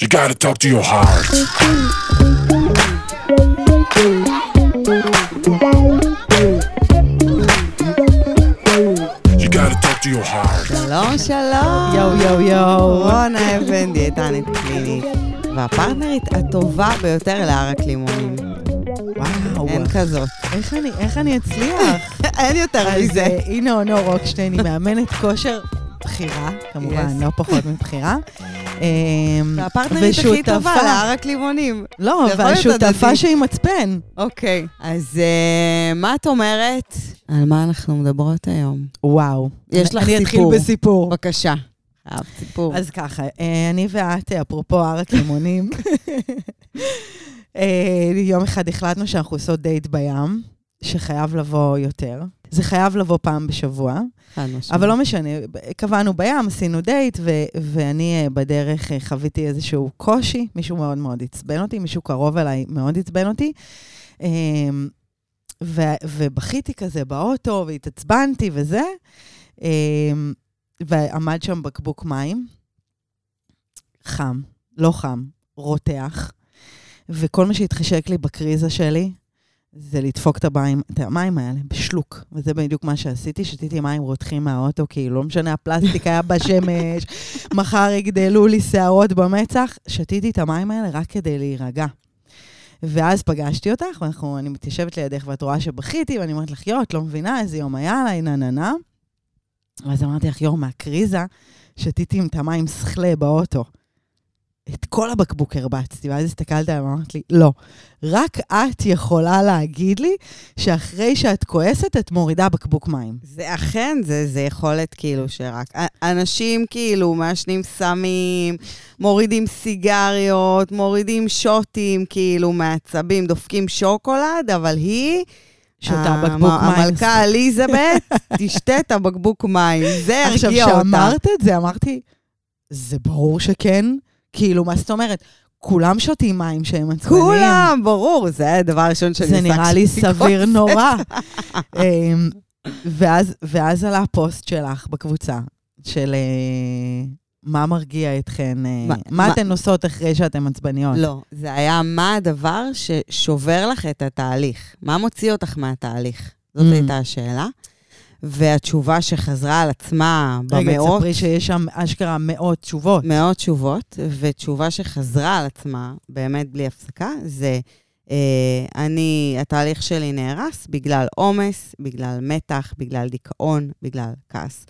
You gotta talk to your heart. You gotta talk to your heart. שלום, שלום. יואו, יואו, יואו. רונה אבן, דיאטנית קלינית, והפרטנרית הטובה ביותר להרק לימונים. וואו. אין כזאת. איך אני, איך אני אצליח? אין יותר מזה. אה, הנה אונו רוקשטיין, היא מאמנת כושר בכירה, כמובן. לא פחות מבכירה. אמ, והפרטנרית הכי טובה להרק לימונים. לא, והשותפה הדדי. שהיא מצפן. אוקיי. אז אה, מה את אומרת? על מה אנחנו מדברות היום? וואו. יש לך אני אתחיל סיפור. בסיפור. בבקשה. אהב סיפור. אז ככה, אה, אני ואת, אפרופו ערק לימונים, אה, יום אחד החלטנו שאנחנו עושות דייט בים, שחייב לבוא יותר. זה חייב לבוא פעם בשבוע. אבל לא משנה, קבענו בים, עשינו דייט, ו- ואני אה, בדרך אה, חוויתי איזשהו קושי, מישהו מאוד מאוד עצבן אותי, מישהו קרוב אליי מאוד עצבן אותי. אה, ו- ובכיתי כזה באוטו, והתעצבנתי וזה, אה, ועמד שם בקבוק מים, חם, לא חם, רותח, וכל מה שהתחשק לי בקריזה שלי, זה לדפוק את המים, את המים האלה בשלוק. וזה בדיוק מה שעשיתי, שתיתי מים רותחים מהאוטו, כאילו, לא משנה, הפלסטיק היה בשמש, מחר יגדלו לי שערות במצח, שתיתי את המים האלה רק כדי להירגע. ואז פגשתי אותך, ואנחנו, אני מתיישבת לידך, ואת רואה שבכיתי, ואני אומרת לך, יואו, את לא מבינה איזה יום היה עליי, נה נה נה. ואז אמרתי לך, יואו, מהקריזה, שתיתי את המים סכלה באוטו. את כל הבקבוק הרבצתי, ואז הסתכלת עליי ואמרת לי, לא, רק את יכולה להגיד לי שאחרי שאת כועסת, את מורידה בקבוק מים. זה אכן, זה, זה יכולת כאילו שרק... אנשים כאילו מעשנים סמים, מורידים סיגריות, מורידים שוטים, כאילו מעצבים, דופקים שוקולד, אבל היא... שותה בקבוק מים. המלכה אליזבת תשתה את הבקבוק מים. זה עכשיו, הרגיע אותה. כשאמרת את זה, אמרתי, זה ברור שכן. כאילו, מה זאת אומרת? כולם שותים מים שהם עצבניים. כולם, ברור, זה הדבר הראשון שאני זה עושה נראה לי סביר. נורא. אמ, ואז, ואז עלה הפוסט שלך בקבוצה, של אה, מה מרגיע אתכן, אה, מה- מה מה- אתן עושות אחרי שאתן עצבניות. לא, זה היה מה הדבר ששובר לך את התהליך. מה מוציא אותך מהתהליך? זאת Mm. הייתה השאלה. והתשובה שחזרה על עצמה רגע, במאות, תספרי שיש שם אשכרה מאות תשובות. מאות תשובות, ותשובה שחזרה על עצמה, באמת בלי הפסקה, זה אה, אני, התהליך שלי נהרס בגלל עומס, בגלל מתח, בגלל דיכאון, בגלל כעס.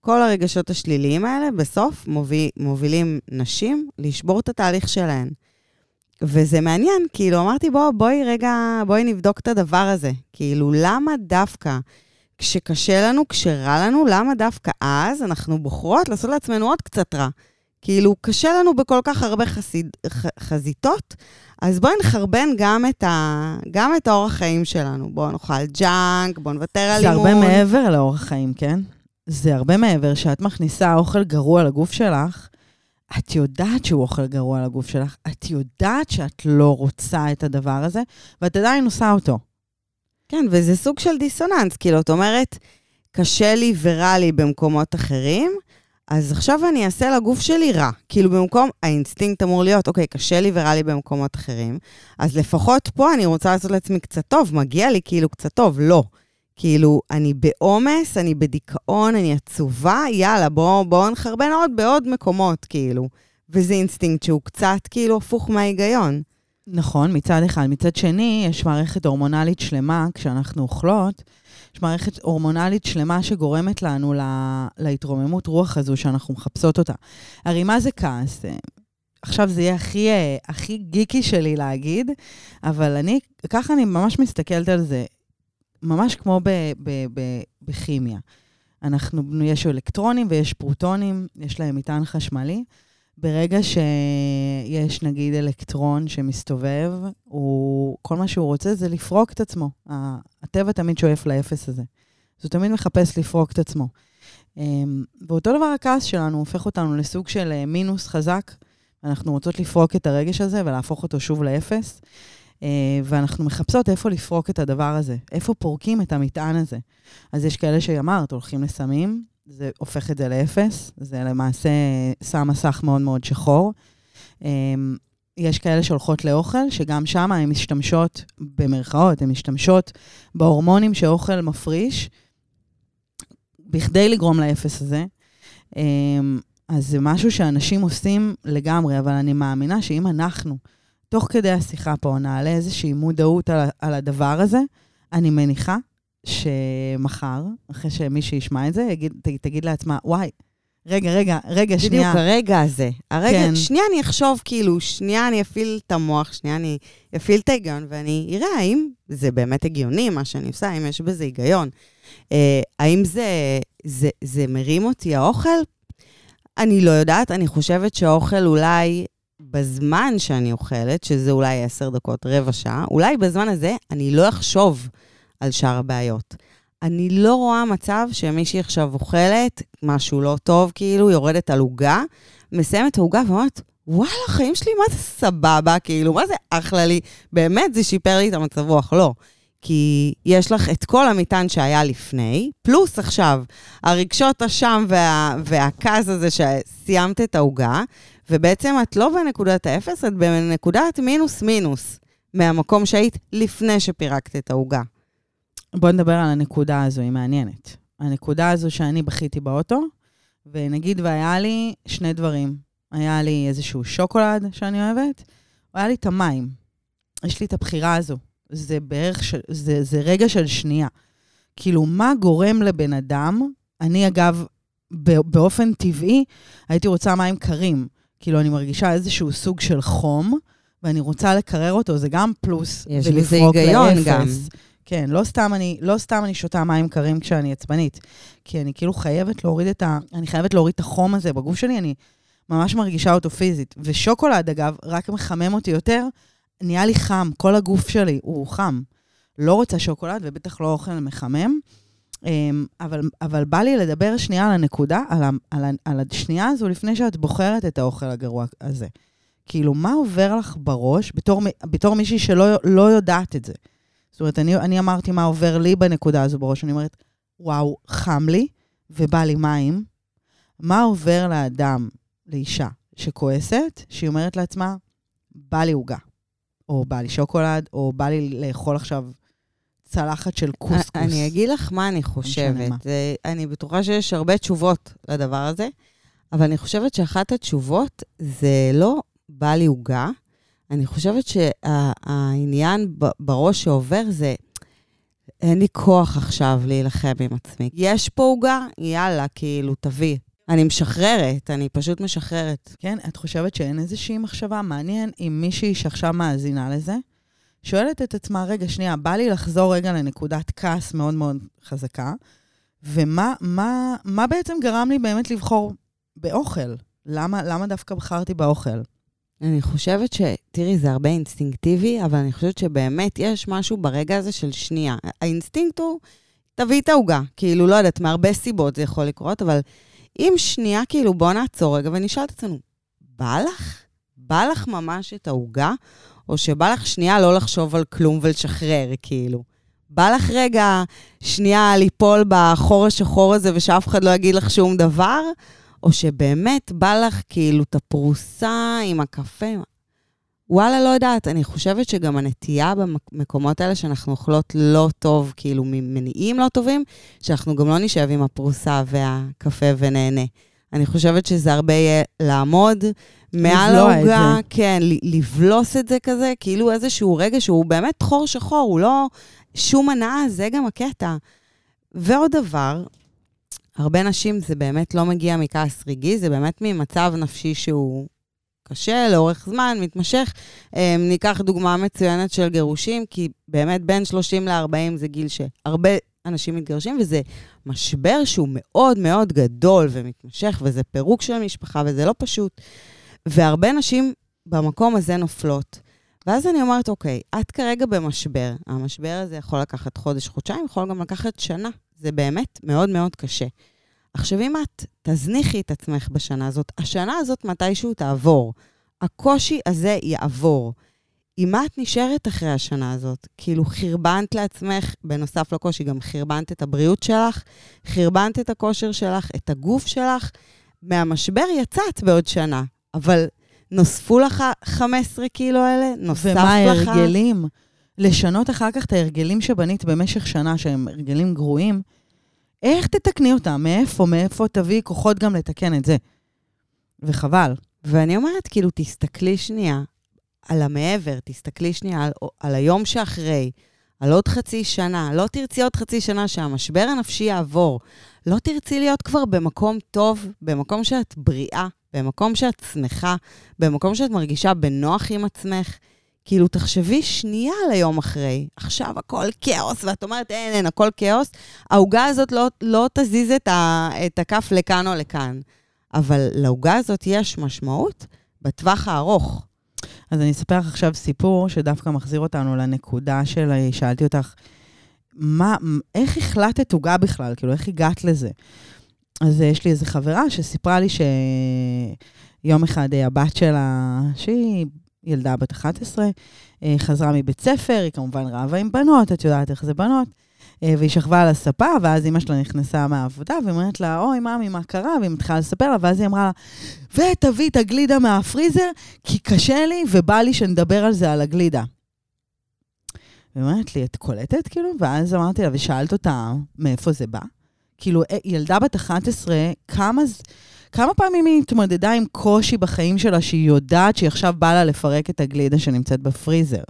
כל הרגשות השליליים האלה בסוף מוביל, מובילים נשים לשבור את התהליך שלהן. וזה מעניין, כאילו, אמרתי, בוא, בואי רגע, בואי נבדוק את הדבר הזה. כאילו, למה דווקא כשקשה לנו, כשרע לנו, למה דווקא אז אנחנו בוחרות לעשות לעצמנו עוד קצת רע? כאילו, קשה לנו בכל כך הרבה חסיד, ח, חזיתות, אז בואי נחרבן גם את, ה, גם את האורח חיים שלנו. בואו נאכל ג'אנק, בואו נוותר על זה אימון. הרבה מעבר לאורח חיים, כן? זה הרבה מעבר. שאת מכניסה אוכל גרוע לגוף שלך, את יודעת שהוא אוכל גרוע לגוף שלך, את יודעת שאת לא רוצה את הדבר הזה, ואת עדיין עושה אותו. כן, וזה סוג של דיסוננס. כאילו, את אומרת, קשה לי ורע לי במקומות אחרים, אז עכשיו אני אעשה לגוף שלי רע. כאילו, במקום, האינסטינקט אמור להיות, אוקיי, קשה לי ורע לי במקומות אחרים, אז לפחות פה אני רוצה לעשות לעצמי קצת טוב, מגיע לי כאילו קצת טוב. לא. כאילו, אני בעומס, אני בדיכאון, אני עצובה, יאללה, בואו בוא נחרבן עוד בעוד מקומות, כאילו. וזה אינסטינקט שהוא קצת כאילו הפוך מההיגיון. נכון, מצד אחד. מצד שני, יש מערכת הורמונלית שלמה, כשאנחנו אוכלות, יש מערכת הורמונלית שלמה שגורמת לנו לה, להתרוממות רוח הזו שאנחנו מחפשות אותה. הרי מה זה כעס? אה, עכשיו זה יהיה הכי, אה, הכי גיקי שלי להגיד, אבל אני, ככה אני ממש מסתכלת על זה, ממש כמו ב, ב, ב, בכימיה. אנחנו, יש אלקטרונים ויש פרוטונים, יש להם מטען חשמלי. ברגע שיש נגיד אלקטרון שמסתובב, הוא, כל מה שהוא רוצה זה לפרוק את עצמו. הטבע תמיד שואף לאפס הזה. אז הוא תמיד מחפש לפרוק את עצמו. אמ, ואותו דבר הכעס שלנו הופך אותנו לסוג של אה, מינוס חזק. אנחנו רוצות לפרוק את הרגש הזה ולהפוך אותו שוב לאפס. אה, ואנחנו מחפשות איפה לפרוק את הדבר הזה, איפה פורקים את המטען הזה. אז יש כאלה שאמרת, הולכים לסמים, זה הופך את זה לאפס, זה למעשה שם מסך מאוד מאוד שחור. אמ, יש כאלה שהולכות לאוכל, שגם שם הן משתמשות, במרכאות, הן משתמשות בהורמונים שאוכל מפריש, בכדי לגרום לאפס הזה. אמ, אז זה משהו שאנשים עושים לגמרי, אבל אני מאמינה שאם אנחנו, תוך כדי השיחה פה, נעלה איזושהי מודעות על, על הדבר הזה, אני מניחה שמחר, אחרי שמי שישמע את זה, יגיד, תגיד לעצמה, וואי, רגע, רגע, רגע, שנייה. בדיוק, הרגע הזה. הרגע, כן. שנייה אני אחשוב, כאילו, שנייה אני אפעיל את המוח, שנייה אני אפעיל את ההיגיון, ואני אראה האם זה באמת הגיוני, מה שאני עושה, האם יש בזה היגיון. אה, האם זה, זה, זה מרים אותי, האוכל? אני לא יודעת, אני חושבת שהאוכל אולי בזמן שאני אוכלת, שזה אולי עשר דקות, רבע שעה, אולי בזמן הזה אני לא אחשוב על שאר הבעיות. אני לא רואה מצב שמישהי עכשיו אוכלת משהו לא טוב, כאילו, יורדת על עוגה, מסיימת העוגה ואומרת, וואלה, החיים שלי, מה זה סבבה, כאילו, מה זה אחלה לי? באמת, זה שיפר לי את המצב רוח. לא. כי יש לך את כל המטען שהיה לפני, פלוס עכשיו הרגשות אשם וה, והכעס הזה שסיימת את העוגה, ובעצם את לא בנקודת האפס, את בנקודת מינוס מינוס מהמקום שהיית לפני שפירקת את העוגה. בוא נדבר על הנקודה הזו, היא מעניינת. הנקודה הזו שאני בכיתי באוטו, ונגיד והיה לי שני דברים. היה לי איזשהו שוקולד שאני אוהבת, והיה לי את המים. יש לי את הבחירה הזו. זה בערך, ש... זה, זה רגע של שנייה. כאילו, מה גורם לבן אדם, אני אגב, באופן טבעי, הייתי רוצה מים קרים. כאילו, אני מרגישה איזשהו סוג של חום, ואני רוצה לקרר אותו, זה גם פלוס. יש בזה היגיון. גם. כן, לא סתם, אני, לא סתם אני שותה מים קרים כשאני עצבנית, כי אני כאילו חייבת להוריד את ה... אני חייבת להוריד את החום הזה בגוף שלי, אני ממש מרגישה אותו פיזית. ושוקולד, אגב, רק מחמם אותי יותר, נהיה לי חם, כל הגוף שלי הוא חם. לא רוצה שוקולד, ובטח לא אוכל מחמם. אמ, אבל, אבל בא לי לדבר שנייה על הנקודה, על, ה, על, ה, על השנייה הזו, לפני שאת בוחרת את האוכל הגרוע הזה. כאילו, מה עובר לך בראש, בתור, בתור מישהי שלא לא יודעת את זה? זאת אומרת, אני, אני אמרתי מה עובר לי בנקודה הזו בראש, אני אומרת, וואו, חם לי ובא לי מים. מה עובר לאדם, לאישה, שכועסת, שהיא אומרת לעצמה, בא לי עוגה, או בא לי שוקולד, או בא לי לאכול עכשיו צלחת של קוסקוס. אני אגיד לך מה אני משנה חושבת. מה. זה, אני בטוחה שיש הרבה תשובות לדבר הזה, אבל אני חושבת שאחת התשובות זה לא בא לי עוגה. אני חושבת שהעניין בראש שעובר זה, אין לי כוח עכשיו להילחם עם עצמי. יש פה עוגה? יאללה, כאילו, תביא. אני משחררת, אני פשוט משחררת. כן, את חושבת שאין איזושהי מחשבה? מעניין אם מישהי שעכשיו מאזינה לזה, שואלת את עצמה, רגע, שנייה, בא לי לחזור רגע לנקודת כעס מאוד מאוד חזקה, ומה מה, מה בעצם גרם לי באמת לבחור באוכל? למה, למה דווקא בחרתי באוכל? אני חושבת ש... תראי, זה הרבה אינסטינקטיבי, אבל אני חושבת שבאמת יש משהו ברגע הזה של שנייה. האינסטינקט הוא, תביאי את העוגה. כאילו, לא יודעת, מהרבה סיבות זה יכול לקרות, אבל אם שנייה, כאילו, בוא נעצור רגע ונשאל את עצמנו, בא לך? בא לך ממש את העוגה? או שבא לך שנייה לא לחשוב על כלום ולשחרר, כאילו. בא לך רגע שנייה ליפול בחור השחור הזה ושאף אחד לא יגיד לך שום דבר? או שבאמת בא לך כאילו את הפרוסה עם הקפה? וואלה, לא יודעת. אני חושבת שגם הנטייה במקומות האלה שאנחנו אוכלות לא טוב, כאילו ממניעים לא טובים, שאנחנו גם לא נשב עם הפרוסה והקפה ונהנה. אני חושבת שזה הרבה יהיה לעמוד מעל העוגה. כן, לבלוס את זה כזה, כאילו איזשהו רגע שהוא באמת חור שחור, הוא לא שום הנאה, זה גם הקטע. ועוד דבר, הרבה נשים זה באמת לא מגיע מכעס רגעי, זה באמת ממצב נפשי שהוא קשה, לאורך זמן, מתמשך. אה, ניקח דוגמה מצוינת של גירושים, כי באמת בין 30 ל-40 זה גיל שהרבה אנשים מתגרשים, וזה משבר שהוא מאוד מאוד גדול ומתמשך, וזה פירוק של משפחה, וזה לא פשוט. והרבה נשים במקום הזה נופלות. ואז אני אומרת, אוקיי, את כרגע במשבר. המשבר הזה יכול לקחת חודש, חודשיים, יכול גם לקחת שנה. זה באמת מאוד מאוד קשה. עכשיו, אם את תזניחי את עצמך בשנה הזאת, השנה הזאת מתישהו תעבור. הקושי הזה יעבור. אם את נשארת אחרי השנה הזאת, כאילו חרבנת לעצמך, בנוסף לקושי, גם חרבנת את הבריאות שלך, חרבנת את הכושר שלך, את הגוף שלך, מהמשבר יצאת בעוד שנה. אבל נוספו לך 15 קילו האלה? נוסף לך? ומה ההרגלים? לשנות אחר כך את ההרגלים שבנית במשך שנה, שהם הרגלים גרועים, איך תתקני אותם? מאיפה? מאיפה תביאי כוחות גם לתקן את זה? וחבל. ואני אומרת, כאילו, תסתכלי שנייה על המעבר, תסתכלי שנייה על, על היום שאחרי, על עוד חצי שנה. לא תרצי עוד חצי שנה שהמשבר הנפשי יעבור. לא תרצי להיות כבר במקום טוב, במקום שאת בריאה, במקום שאת שמחה, במקום שאת מרגישה בנוח עם עצמך. כאילו, תחשבי שנייה על היום אחרי. עכשיו הכל כאוס, ואת אומרת, אין, אין, הכל כאוס. העוגה הזאת לא, לא תזיז את, ה, את הכף לכאן או לכאן. אבל לעוגה הזאת יש משמעות בטווח הארוך. אז אני אספר לך עכשיו סיפור שדווקא מחזיר אותנו לנקודה של, שאלתי אותך, מה, איך החלטת עוגה בכלל? כאילו, איך הגעת לזה? אז יש לי איזו חברה שסיפרה לי שיום אחד הבת שלה, שהיא ילדה בת 11, חזרה מבית ספר, היא כמובן רבה עם בנות, את יודעת איך זה בנות. אה, והיא שכבה על הספה, ואז אימא שלה נכנסה מהעבודה, והיא אומרת לה, אוי, ממי, מה קרה? והיא מתחילה לספר לה, ואז היא אמרה לה, ותביא את הגלידה מהפריזר, כי קשה לי ובא לי שנדבר על זה, על הגלידה. והיא אומרת לי, את קולטת, כאילו? ואז אמרתי לה, ושאלת אותה, מאיפה זה בא? כאילו, אה, ילדה בת 11, כמה, כמה פעמים היא התמודדה עם קושי בחיים שלה, שהיא יודעת שהיא עכשיו באה לה לפרק את הגלידה שנמצאת בפריזר?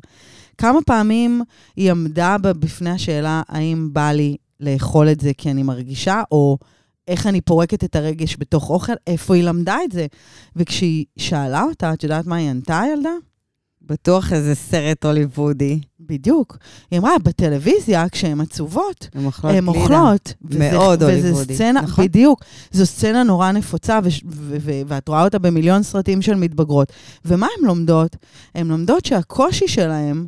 כמה פעמים היא עמדה בפני השאלה, האם בא לי לאכול את זה כי אני מרגישה, או איך אני פורקת את הרגש בתוך אוכל, איפה היא למדה את זה. וכשהיא שאלה אותה, את יודעת מה היא ענתה, הילדה? בטוח איזה סרט הוליוודי. בדיוק. היא אמרה, בטלוויזיה, כשהן עצובות, הן אוכלות. מאוד הוליוודי. סצנה, נכון? בדיוק. זו סצנה נורא נפוצה, ואת רואה אותה במיליון סרטים של מתבגרות. ומה הן לומדות? הן לומדות שהקושי שלהן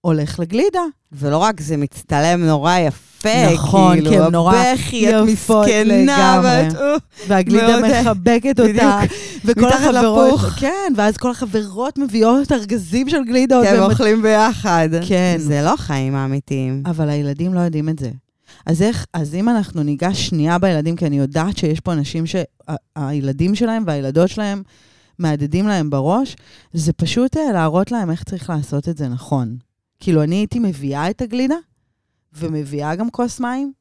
הולך לגלידה. ולא רק, זה מצטלם נורא יפה, נכון, כאילו, כי הם נורא הבכי, את מסכנה, ואת... והגלידה מחבקת אותה. וכל החברות, כן, ואז כל החברות מביאות ארגזים של גלידות. כן, אוכלים ביחד. כן. זה לא חיים האמיתיים. אבל הילדים לא יודעים את זה. אז איך, אז אם אנחנו ניגש שנייה בילדים, כי אני יודעת שיש פה אנשים שהילדים שלהם והילדות שלהם מהדהדים להם בראש, זה פשוט אה, להראות להם איך צריך לעשות את זה נכון. כאילו, אני הייתי מביאה את הגלידה, ומביאה גם כוס מים,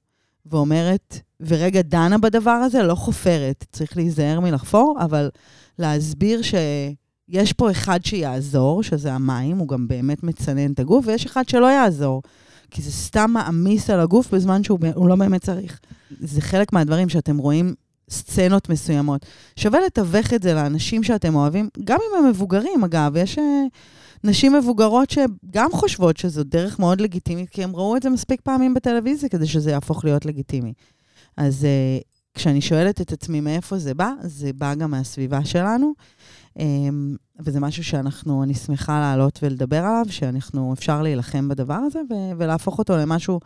ואומרת, ורגע דנה בדבר הזה, לא חופרת, צריך להיזהר מלחפור, אבל להסביר שיש פה אחד שיעזור, שזה המים, הוא גם באמת מצנן את הגוף, ויש אחד שלא יעזור, כי זה סתם מעמיס על הגוף בזמן שהוא לא באמת צריך. זה חלק מהדברים שאתם רואים סצנות מסוימות. שווה לתווך את זה לאנשים שאתם אוהבים, גם אם הם מבוגרים, אגב, יש... Uh, נשים מבוגרות שגם חושבות שזו דרך מאוד לגיטימית, כי הם ראו את זה מספיק פעמים בטלוויזיה כדי שזה יהפוך להיות לגיטימי. אז uh, כשאני שואלת את עצמי מאיפה זה בא, זה בא גם מהסביבה שלנו. Um, וזה משהו שאנחנו, אני שמחה לעלות ולדבר עליו, שאנחנו, אפשר להילחם בדבר הזה ו- ולהפוך אותו למשהו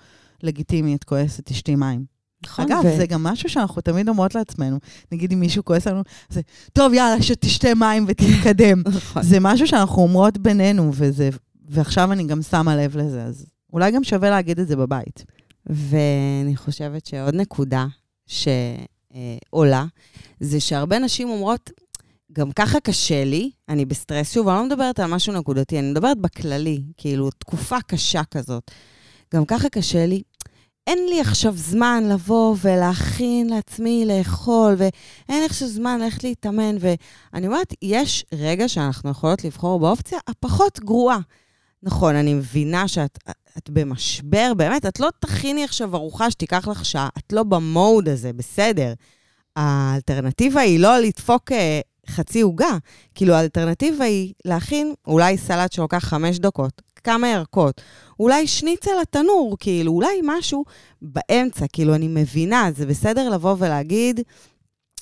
לגיטימי, את כועסת, תשתי מים. נכון. אגב, ו... זה גם משהו שאנחנו תמיד אומרות לעצמנו. נגיד אם מישהו כועס לנו, זה, טוב, יאללה, שתשתה מים ותתקדם. נכון. זה משהו שאנחנו אומרות בינינו, וזה, ועכשיו אני גם שמה לב לזה, אז אולי גם שווה להגיד את זה בבית. ואני חושבת שעוד נקודה שעולה, זה שהרבה נשים אומרות, גם ככה קשה לי, אני בסטרס, שוב, אני לא מדברת על משהו נקודתי, אני מדברת בכללי, כאילו, תקופה קשה כזאת. גם ככה קשה לי, אין לי עכשיו זמן לבוא ולהכין לעצמי לאכול, ואין לי עכשיו זמן ללכת להתאמן. ואני אומרת, יש רגע שאנחנו יכולות לבחור באופציה הפחות גרועה. נכון, אני מבינה שאת את במשבר, באמת, את לא תכיני עכשיו ארוחה שתיקח לך שעה, את לא במוד הזה, בסדר. האלטרנטיבה היא לא לדפוק אה, חצי עוגה. כאילו, האלטרנטיבה היא להכין אולי סלט שלוקח חמש דקות, כמה ירקות. אולי שניצל לתנור, כאילו, אולי משהו באמצע, כאילו, אני מבינה, זה בסדר לבוא ולהגיד,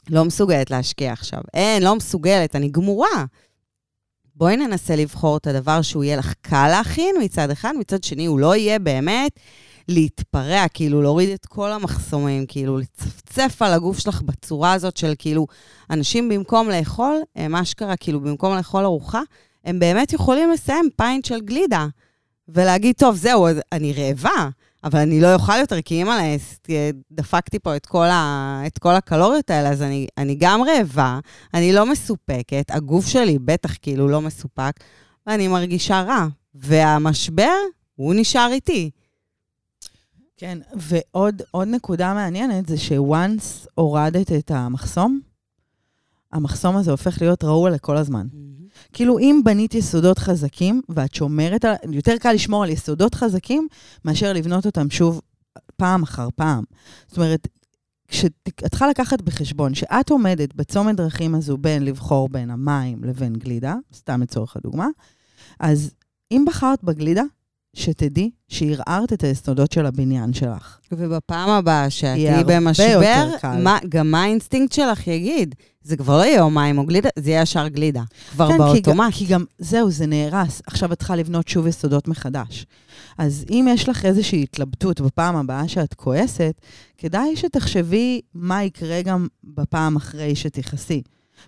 לא מסוגלת להשקיע עכשיו. אין, לא מסוגלת, אני גמורה. בואי ננסה לבחור את הדבר שהוא יהיה לך קל להכין מצד אחד, מצד שני הוא לא יהיה באמת להתפרע, כאילו להוריד את כל המחסומים, כאילו לצפצף על הגוף שלך בצורה הזאת של כאילו, אנשים במקום לאכול, הם אשכרה, כאילו במקום לאכול ארוחה, הם באמת יכולים לסיים פיינט של גלידה, ולהגיד, טוב, זהו, אני רעבה, אבל אני לא אוכל יותר, כי אימא'לה, דפקתי פה את כל, ה, את כל הקלוריות האלה, אז אני, אני גם רעבה, אני לא מסופקת, הגוף שלי בטח כאילו לא מסופק, ואני מרגישה רע. והמשבר, הוא נשאר איתי. כן, ועוד עוד נקודה מעניינת זה ש-once הורדת את המחסום, המחסום הזה הופך להיות רעוע לכל הזמן. כאילו, אם בנית יסודות חזקים, ואת שומרת על... יותר קל לשמור על יסודות חזקים, מאשר לבנות אותם שוב פעם אחר פעם. זאת אומרת, כשאת צריכה לקחת בחשבון שאת עומדת בצומת דרכים הזו בין לבחור בין המים לבין גלידה, סתם לצורך הדוגמה, אז אם בחרת בגלידה, שתדעי שערערת את היסודות של הבניין שלך. ובפעם הבאה שאת תהיי במשבר. מה, גם מה האינסטינקט שלך יגיד? זה כבר לא יהיה או מים או גלידה, זה יהיה ישר גלידה. כבר כן, כי באוטומט. כי גם, זהו, זה נהרס. עכשיו את צריכה לבנות שוב יסודות מחדש. אז אם יש לך איזושהי התלבטות בפעם הבאה שאת כועסת, כדאי שתחשבי מה יקרה גם בפעם אחרי שתכעסי.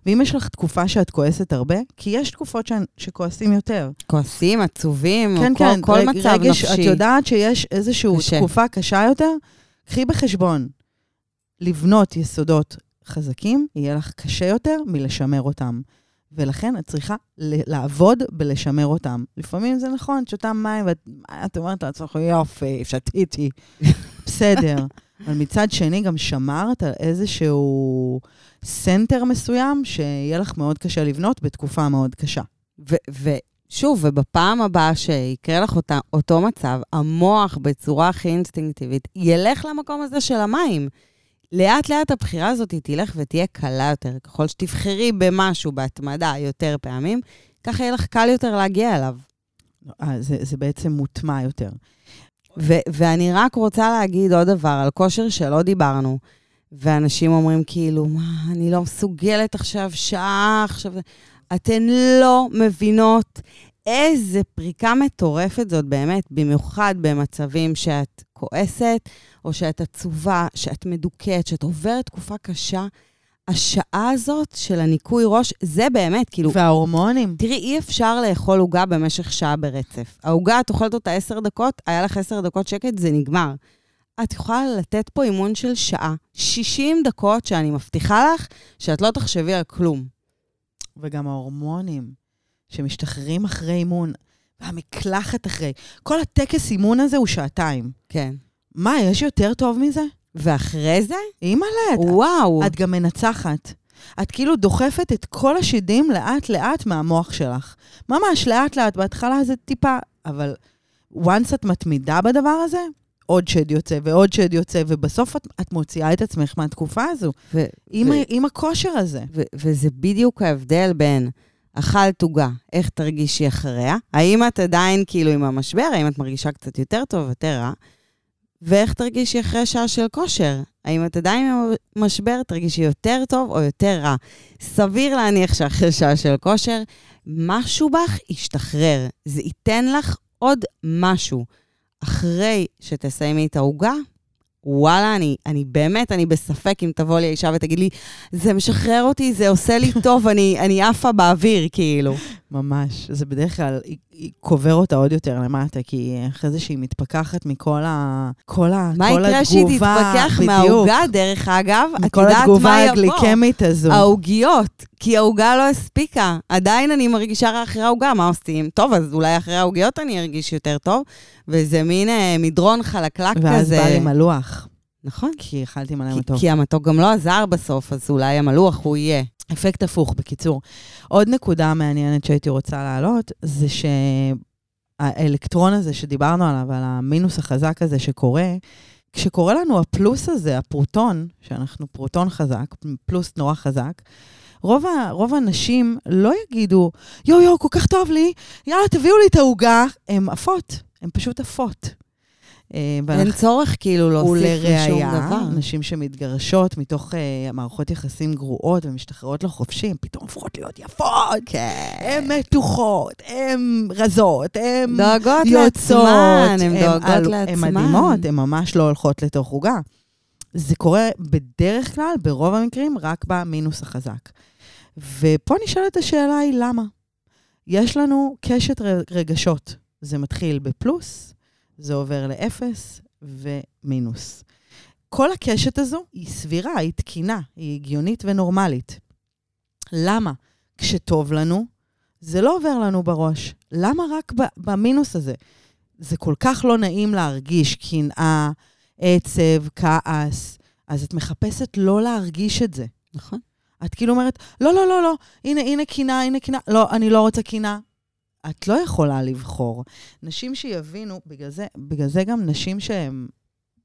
ואם יש לך תקופה שאת כועסת הרבה, כי יש תקופות ש... שכועסים יותר. כועסים, עצובים, כן, או כן, כל, כל רג- מצב רגש, נפשי. את יודעת שיש איזושהי. תקופה קשה יותר? קחי בחשבון, לבנות יסודות חזקים, יהיה לך קשה יותר מלשמר אותם. ולכן את צריכה לעבוד בלשמר אותם. לפעמים זה נכון, את שותה מים ואת את אומרת לעצמך, יופי, שתיתי. בסדר. אבל מצד שני, גם שמרת על איזשהו center מסוים, שיהיה לך מאוד קשה לבנות בתקופה מאוד קשה. ושוב, ובפעם הבאה שיקרה לך אותה, אותו מצב, המוח בצורה הכי אינסטינקטיבית ילך למקום הזה של המים. לאט לאט הבחירה הזאת תלך ותהיה קלה יותר. ככל שתבחרי במשהו בהתמדה יותר פעמים, ככה יהיה לך קל יותר להגיע אליו. אה, זה, זה בעצם מוטמע יותר. ו- ואני רק רוצה להגיד עוד דבר על כושר שלא דיברנו. ואנשים אומרים כאילו, מה, אני לא מסוגלת עכשיו שעה, עכשיו... אתן לא מבינות איזה פריקה מטורפת זאת באמת, במיוחד במצבים שאת כועסת, או שאת עצובה, שאת מדוכאת, שאת עוברת תקופה קשה. השעה הזאת של הניקוי ראש, זה באמת, כאילו, וההורמונים. תראי, אי אפשר לאכול עוגה במשך שעה ברצף. העוגה, את אוכלת אותה עשר דקות, היה לך עשר דקות שקט, זה נגמר. את יכולה לתת פה אימון של שעה, 60 דקות שאני מבטיחה לך שאת לא תחשבי על כלום. וגם ההורמונים שמשתחררים אחרי אימון, והמקלחת אחרי. כל הטקס אימון הזה הוא שעתיים. כן. מה, יש יותר טוב מזה? ואחרי זה, אימא'לה, וואו. את גם מנצחת. את כאילו דוחפת את כל השדים לאט-לאט מהמוח שלך. ממש לאט-לאט, בהתחלה זה טיפה, אבל once את מתמידה בדבר הזה, עוד שד יוצא ועוד שד יוצא, ובסוף את, את מוציאה את עצמך מהתקופה הזו, ו- עם, ו- ה- עם הכושר הזה. ו- וזה בדיוק ההבדל בין אכלת עוגה, איך תרגישי אחריה, האם את עדיין כאילו עם המשבר, האם את מרגישה קצת יותר טוב, יותר רע, ואיך תרגישי אחרי שעה של כושר. האם את עדיין עם המשבר, תרגישי יותר טוב או יותר רע. סביר להניח שאחרי שעה של כושר, משהו בך ישתחרר. זה ייתן לך עוד משהו. אחרי שתסיימי את העוגה, וואלה, אני, אני באמת, אני בספק אם תבוא לי האישה ותגיד לי, זה משחרר אותי, זה עושה לי טוב, אני, אני עפה באוויר, כאילו. ממש. זה בדרך כלל, היא, היא קובר אותה עוד יותר למטה, כי אחרי זה שהיא מתפכחת מכל ה... כל ה... מה כל יקרה שהיא התגובה- תתפכח. מהעוגה, דרך אגב? את מכל יודעת התגובה מה יבוא. הגליקמית הזו. העוגיות, כי העוגה לא הספיקה. עדיין אני מרגישה רע אחרי העוגה, מה עושים? טוב, אז אולי אחרי העוגיות אני ארגיש יותר טוב, וזה מין אה, מדרון חלקלק ואז כזה. בא לי מלוח, נכון. כי אכלתי מלא כי, מתוק. כי המתוק גם לא עזר בסוף, אז אולי המלוח הוא יהיה. אפקט הפוך, בקיצור. עוד נקודה מעניינת שהייתי רוצה להעלות, זה שהאלקטרון הזה שדיברנו עליו, על המינוס החזק הזה שקורה, כשקורה לנו הפלוס הזה, הפרוטון, שאנחנו פרוטון חזק, פלוס נורא חזק, רוב, ה, רוב האנשים לא יגידו, יואו, יואו, כל כך טוב לי, יאללה, תביאו לי את העוגה. הן עפות, הן פשוט עפות. אה, אין צורך כאילו להוסיף לשום דבר. נשים שמתגרשות מתוך uh, מערכות יחסים גרועות ומשתחררות לחופשי, הן פתאום הופכות להיות יפות. כן. הן מתוחות, הן רזות, הן דואגות יוצאות. לעצמן, הן דואגות על- לעצמן. הן מדהימות, הן ממש לא הולכות לתוך עוגה. זה קורה בדרך כלל, ברוב המקרים, רק במינוס החזק. ופה נשאלת השאלה היא למה. יש לנו קשת רגשות. זה מתחיל בפלוס, זה עובר לאפס, ומינוס. כל הקשת הזו היא סבירה, היא תקינה, היא הגיונית ונורמלית. למה? כשטוב לנו, זה לא עובר לנו בראש. למה רק במינוס הזה? זה כל כך לא נעים להרגיש קנאה, עצב, כעס, אז את מחפשת לא להרגיש את זה. נכון. את כאילו אומרת, לא, לא, לא, לא, הנה, הנה קינה, הנה קינה. לא, אני לא רוצה קינה. את לא יכולה לבחור. נשים שיבינו, בגלל זה, בגלל זה גם נשים שהם,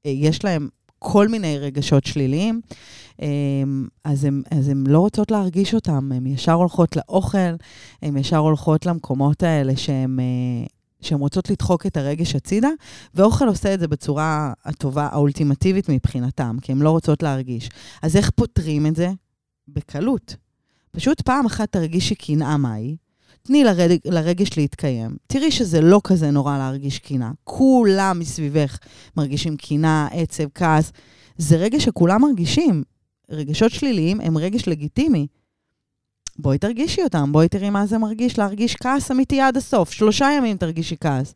אה, יש להם כל מיני רגשות שליליים, אמ, אז הן לא רוצות להרגיש אותם, הן ישר הולכות לאוכל, הן ישר הולכות למקומות האלה שהן... אה, שהן רוצות לדחוק את הרגש הצידה, ואוכל עושה את זה בצורה הטובה, האולטימטיבית מבחינתם, כי הן לא רוצות להרגיש. אז איך פותרים את זה? בקלות. פשוט פעם אחת תרגישי קנאה מהי, תני לרג, לרגש להתקיים. תראי שזה לא כזה נורא להרגיש קנאה. כולם מסביבך מרגישים קנאה, עצב, כעס. זה רגש שכולם מרגישים. רגשות שליליים הם רגש לגיטימי. בואי תרגישי אותם, בואי תראי מה זה מרגיש להרגיש כעס אמיתי עד הסוף. שלושה ימים תרגישי כעס.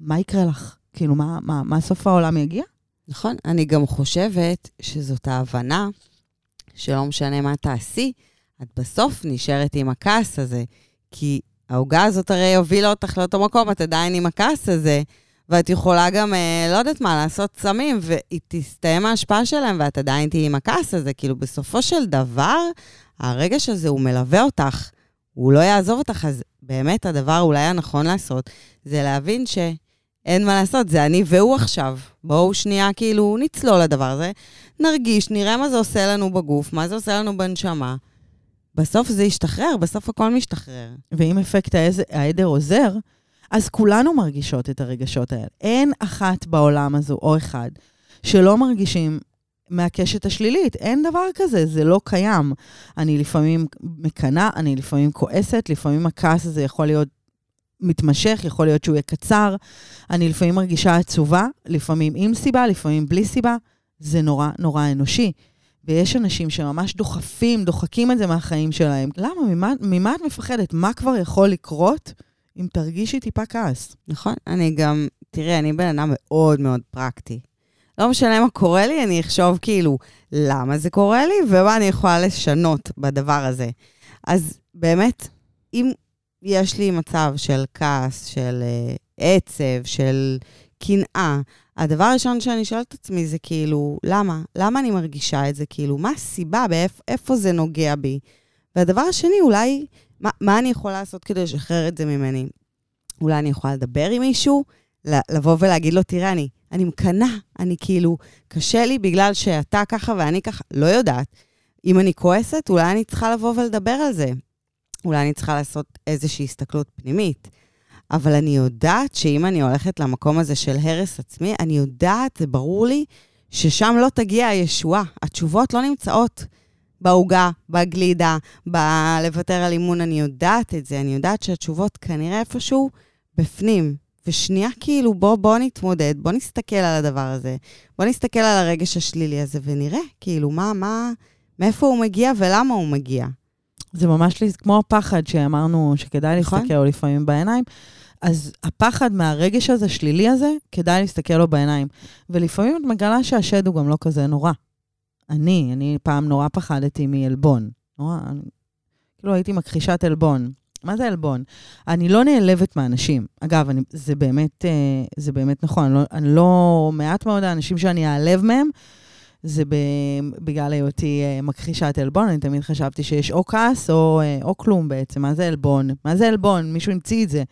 מה יקרה לך? כאילו, מה, מה, מה סוף העולם יגיע? נכון, אני גם חושבת שזאת ההבנה שלא משנה מה תעשי, את בסוף נשארת עם הכעס הזה. כי העוגה הזאת הרי הובילה אותך לאותו מקום, את עדיין עם הכעס הזה, ואת יכולה גם, אה, לא יודעת מה, לעשות סמים, והיא תסתיים ההשפעה שלהם, ואת עדיין תהיי עם הכעס הזה. כאילו, בסופו של דבר, הרגש הזה, הוא מלווה אותך, הוא לא יעזוב אותך, אז באמת הדבר אולי הנכון לעשות, זה להבין שאין מה לעשות, זה אני והוא עכשיו. בואו שנייה, כאילו, נצלול לדבר הזה, נרגיש, נראה מה זה עושה לנו בגוף, מה זה עושה לנו בנשמה. בסוף זה ישתחרר, בסוף הכל משתחרר. ואם אפקט העדר עוזר, אז כולנו מרגישות את הרגשות האלה. אין אחת בעולם הזו, או אחד, שלא מרגישים מהקשת השלילית. אין דבר כזה, זה לא קיים. אני לפעמים מקנאה, אני לפעמים כועסת, לפעמים הכעס הזה יכול להיות מתמשך, יכול להיות שהוא יהיה קצר. אני לפעמים מרגישה עצובה, לפעמים עם סיבה, לפעמים בלי סיבה. זה נורא נורא אנושי. ויש אנשים שממש דוחפים, דוחקים את זה מהחיים שלהם. למה? ממה, ממה את מפחדת? מה כבר יכול לקרות אם תרגישי טיפה כעס? נכון. אני גם, תראי, אני בן אדם מאוד מאוד פרקטי. לא משנה מה קורה לי, אני אחשוב כאילו, למה זה קורה לי, ומה אני יכולה לשנות בדבר הזה. אז באמת, אם יש לי מצב של כעס, של uh, עצב, של קנאה, הדבר הראשון שאני שואלת את עצמי זה כאילו, למה? למה אני מרגישה את זה? כאילו, מה הסיבה? באיפה זה נוגע בי? והדבר השני, אולי, מה, מה אני יכולה לעשות כדי לשחרר את זה ממני? אולי אני יכולה לדבר עם מישהו, לבוא ולהגיד לו, תראה, אני, אני מקנאה, אני כאילו, קשה לי בגלל שאתה ככה ואני ככה, לא יודעת. אם אני כועסת, אולי אני צריכה לבוא ולדבר על זה. אולי אני צריכה לעשות איזושהי הסתכלות פנימית. אבל אני יודעת שאם אני הולכת למקום הזה של הרס עצמי, אני יודעת, זה ברור לי, ששם לא תגיע הישועה. התשובות לא נמצאות בעוגה, בגלידה, בלוותר על אימון, אני יודעת את זה. אני יודעת שהתשובות כנראה איפשהו בפנים. ושנייה, כאילו, בוא, בוא נתמודד, בוא נסתכל על הדבר הזה. בוא נסתכל על הרגש השלילי הזה ונראה, כאילו, מה, מה, מאיפה הוא מגיע ולמה הוא מגיע. זה ממש כמו הפחד שאמרנו שכדאי נכון? להסתכל לפעמים בעיניים. אז הפחד מהרגש הזה, שלילי הזה, כדאי להסתכל לו בעיניים. ולפעמים את מגלה שהשד הוא גם לא כזה נורא. אני, אני פעם נורא פחדתי מעלבון. נורא, אני, כאילו הייתי מכחישת עלבון. מה זה עלבון? אני לא נעלבת מאנשים. אגב, אני, זה, באמת, אה, זה באמת נכון. אני לא, אני לא... מעט מאוד האנשים שאני אעלב מהם, זה בגלל היותי אה, מכחישת עלבון, אני תמיד חשבתי שיש או כעס או, אה, או כלום בעצם. מה זה עלבון? מה זה עלבון? מישהו המציא את זה.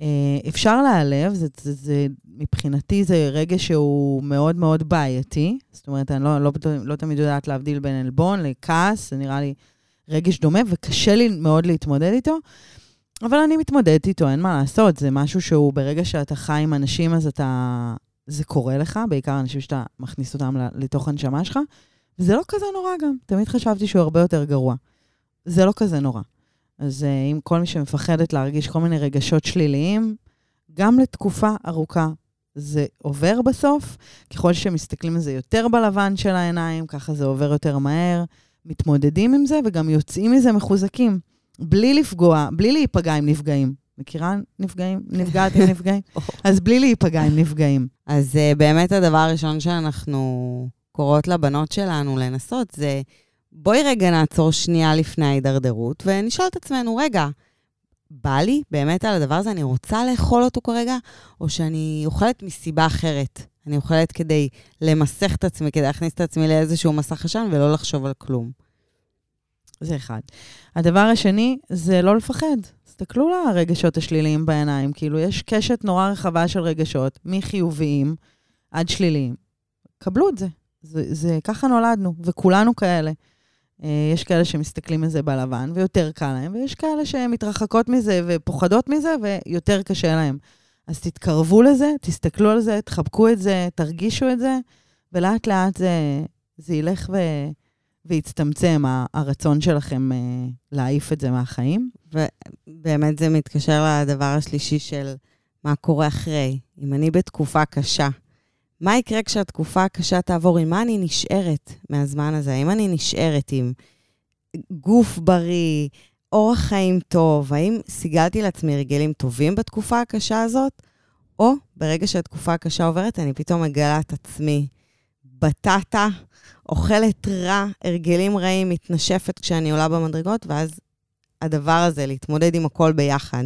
אה, אפשר להעלב, זה, זה, זה, מבחינתי זה רגש שהוא מאוד מאוד בעייתי. זאת אומרת, אני לא, לא, לא תמיד יודעת להבדיל בין עלבון לכעס, זה נראה לי רגש דומה, וקשה לי מאוד להתמודד איתו. אבל אני מתמודדת איתו, אין מה לעשות, זה משהו שהוא, ברגע שאתה חי עם אנשים, אז אתה... זה קורה לך, בעיקר אנשים שאתה מכניס אותם לתוך הנשמה שלך, וזה לא כזה נורא גם. תמיד חשבתי שהוא הרבה יותר גרוע. זה לא כזה נורא. אז uh, אם כל מי שמפחדת להרגיש כל מיני רגשות שליליים, גם לתקופה ארוכה זה עובר בסוף. ככל שמסתכלים על זה יותר בלבן של העיניים, ככה זה עובר יותר מהר, מתמודדים עם זה וגם יוצאים מזה מחוזקים, בלי לפגוע, בלי להיפגע עם נפגעים. מכירה נפגעים? נפגעת עם נפגעים? אז בלי להיפגע עם נפגעים. אז uh, באמת הדבר הראשון שאנחנו קוראות לבנות שלנו לנסות זה, בואי רגע נעצור שנייה לפני ההידרדרות ונשאל את עצמנו, רגע, בא לי באמת על הדבר הזה, אני רוצה לאכול אותו כרגע, או שאני אוכלת מסיבה אחרת? אני אוכלת כדי למסך את עצמי, כדי להכניס את עצמי לאיזשהו מסך עשן ולא לחשוב על כלום. זה אחד. הדבר השני זה לא לפחד. תסתכלו לרגשות השליליים בעיניים. כאילו, יש קשת נורא רחבה של רגשות, מחיוביים עד שליליים. קבלו את זה. זה, זה ככה נולדנו, וכולנו כאלה. אה, יש כאלה שמסתכלים על זה בלבן ויותר קל להם, ויש כאלה שמתרחקות מזה ופוחדות מזה ויותר קשה להם. אז תתקרבו לזה, תסתכלו על זה, תחבקו את זה, תרגישו את זה, ולאט לאט זה, זה ילך ו... ויצטמצם הרצון שלכם אה, להעיף את זה מהחיים. ובאמת זה מתקשר לדבר השלישי של מה קורה אחרי. אם אני בתקופה קשה, מה יקרה כשהתקופה הקשה תעבור? עם מה אני נשארת מהזמן הזה? האם אני נשארת עם גוף בריא, אורח חיים טוב? האם סיגלתי לעצמי הרגלים טובים בתקופה הקשה הזאת? או ברגע שהתקופה הקשה עוברת, אני פתאום מגלה את עצמי בטטה, אוכלת רע, הרגלים רעים, מתנשפת כשאני עולה במדרגות, ואז הדבר הזה, להתמודד עם הכל ביחד.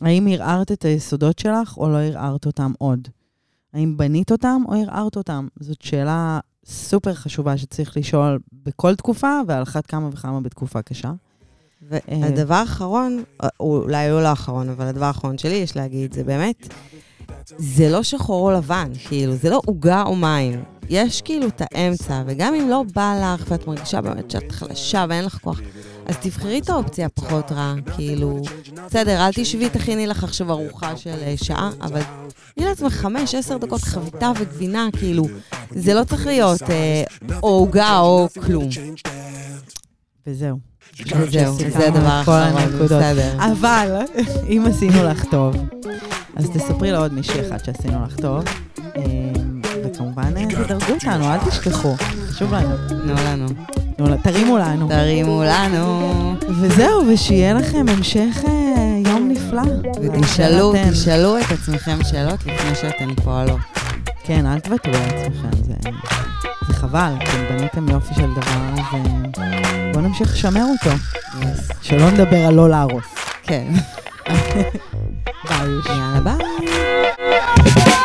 האם ערערת את היסודות שלך או לא ערערת אותם עוד? האם בנית אותם או ערערת אותם? זאת שאלה סופר חשובה שצריך לשאול בכל תקופה, ועל אחת כמה וכמה בתקופה קשה. והדבר האחרון, אולי הוא לא האחרון, אבל הדבר האחרון שלי, יש להגיד, זה באמת, זה לא שחור או לבן, כאילו, זה לא עוגה או מים. יש כאילו את האמצע, וגם אם לא בא לך ואת מרגישה באמת שאת חלשה ואין לך כוח, אז תבחרי את האופציה הפחות רעה, כאילו, בסדר, אל תשבי, תכיני לך עכשיו ארוחה של אה, שעה, אבל תני לעצמך חמש, עשר דקות חביתה וגבינה, כאילו, זה לא צריך להיות אה, או עוגה או כלום. וזהו. וזהו, זה הדבר האחרון, בסדר. אבל, אם עשינו לך טוב, אז תספרי לעוד מישהי אחת שעשינו לך טוב. אה, וכמובן, אה, תדרגו אותנו, אל תשכחו. חשוב לנו. תנו לנו. תרימו לנו. תרימו לנו. וזהו, ושיהיה לכם המשך אה, יום נפלא. ותשאלו, תשאלו את עצמכם שאלות לפני שאתן פועלות. כן, אל תוותרו לעצמכם, זה, זה חבל. אתם בניתם יופי של דבר, אז בואו נמשיך לשמר אותו. Yes. שלא נדבר על לא להרוס. כן. ביי. יאללה, ביי.